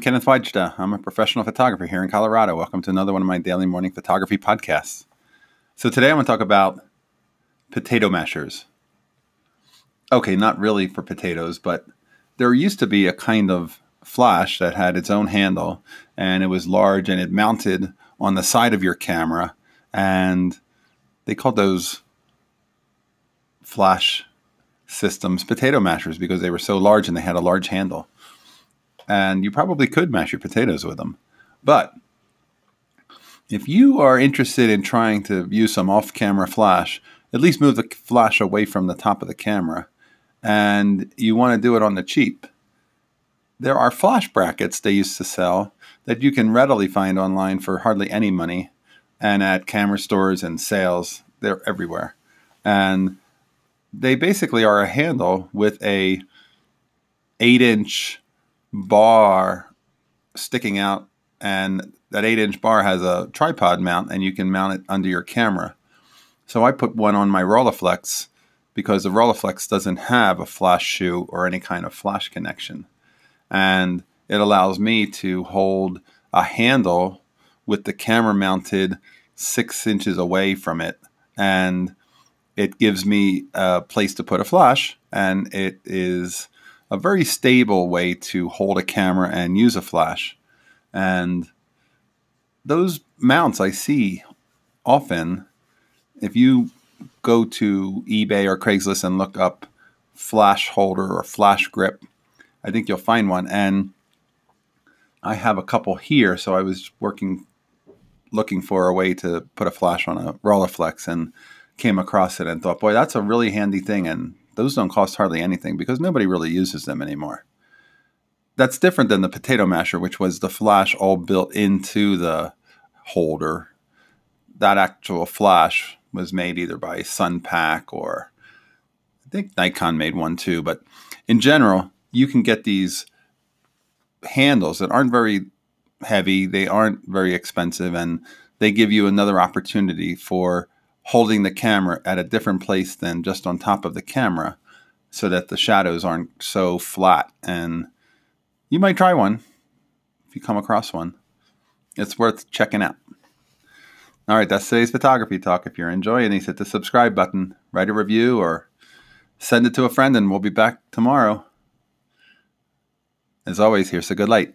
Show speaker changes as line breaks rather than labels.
Kenneth Wajda. I'm a professional photographer here in Colorado. Welcome to another one of my daily morning photography podcasts. So, today I'm going to talk about potato mashers. Okay, not really for potatoes, but there used to be a kind of flash that had its own handle and it was large and it mounted on the side of your camera. And they called those flash systems potato mashers because they were so large and they had a large handle. And you probably could mash your potatoes with them. But if you are interested in trying to use some off camera flash, at least move the flash away from the top of the camera and you want to do it on the cheap. There are flash brackets they used to sell that you can readily find online for hardly any money and at camera stores and sales. They're everywhere. And they basically are a handle with a 8 inch bar sticking out and that 8 inch bar has a tripod mount and you can mount it under your camera. So I put one on my Rolleiflex because the Rolleiflex doesn't have a flash shoe or any kind of flash connection. And it allows me to hold a handle with the camera mounted six inches away from it. And it gives me a place to put a flash. And it is a very stable way to hold a camera and use a flash. And those mounts I see often, if you go to eBay or Craigslist and look up flash holder or flash grip, I think you'll find one. And I have a couple here, so I was working, looking for a way to put a flash on a Rolleiflex and came across it and thought, boy, that's a really handy thing. And those don't cost hardly anything because nobody really uses them anymore. That's different than the potato masher, which was the flash all built into the holder. That actual flash was made either by Sunpak or I think Nikon made one too. But in general, you can get these handles that aren't very heavy, they aren't very expensive, and they give you another opportunity for holding the camera at a different place than just on top of the camera so that the shadows aren't so flat. And you might try one if you come across one. It's worth checking out. All right, that's today's photography talk. If you're enjoying these, hit the subscribe button, write a review, or send it to a friend, and we'll be back tomorrow. As always, here's a good light.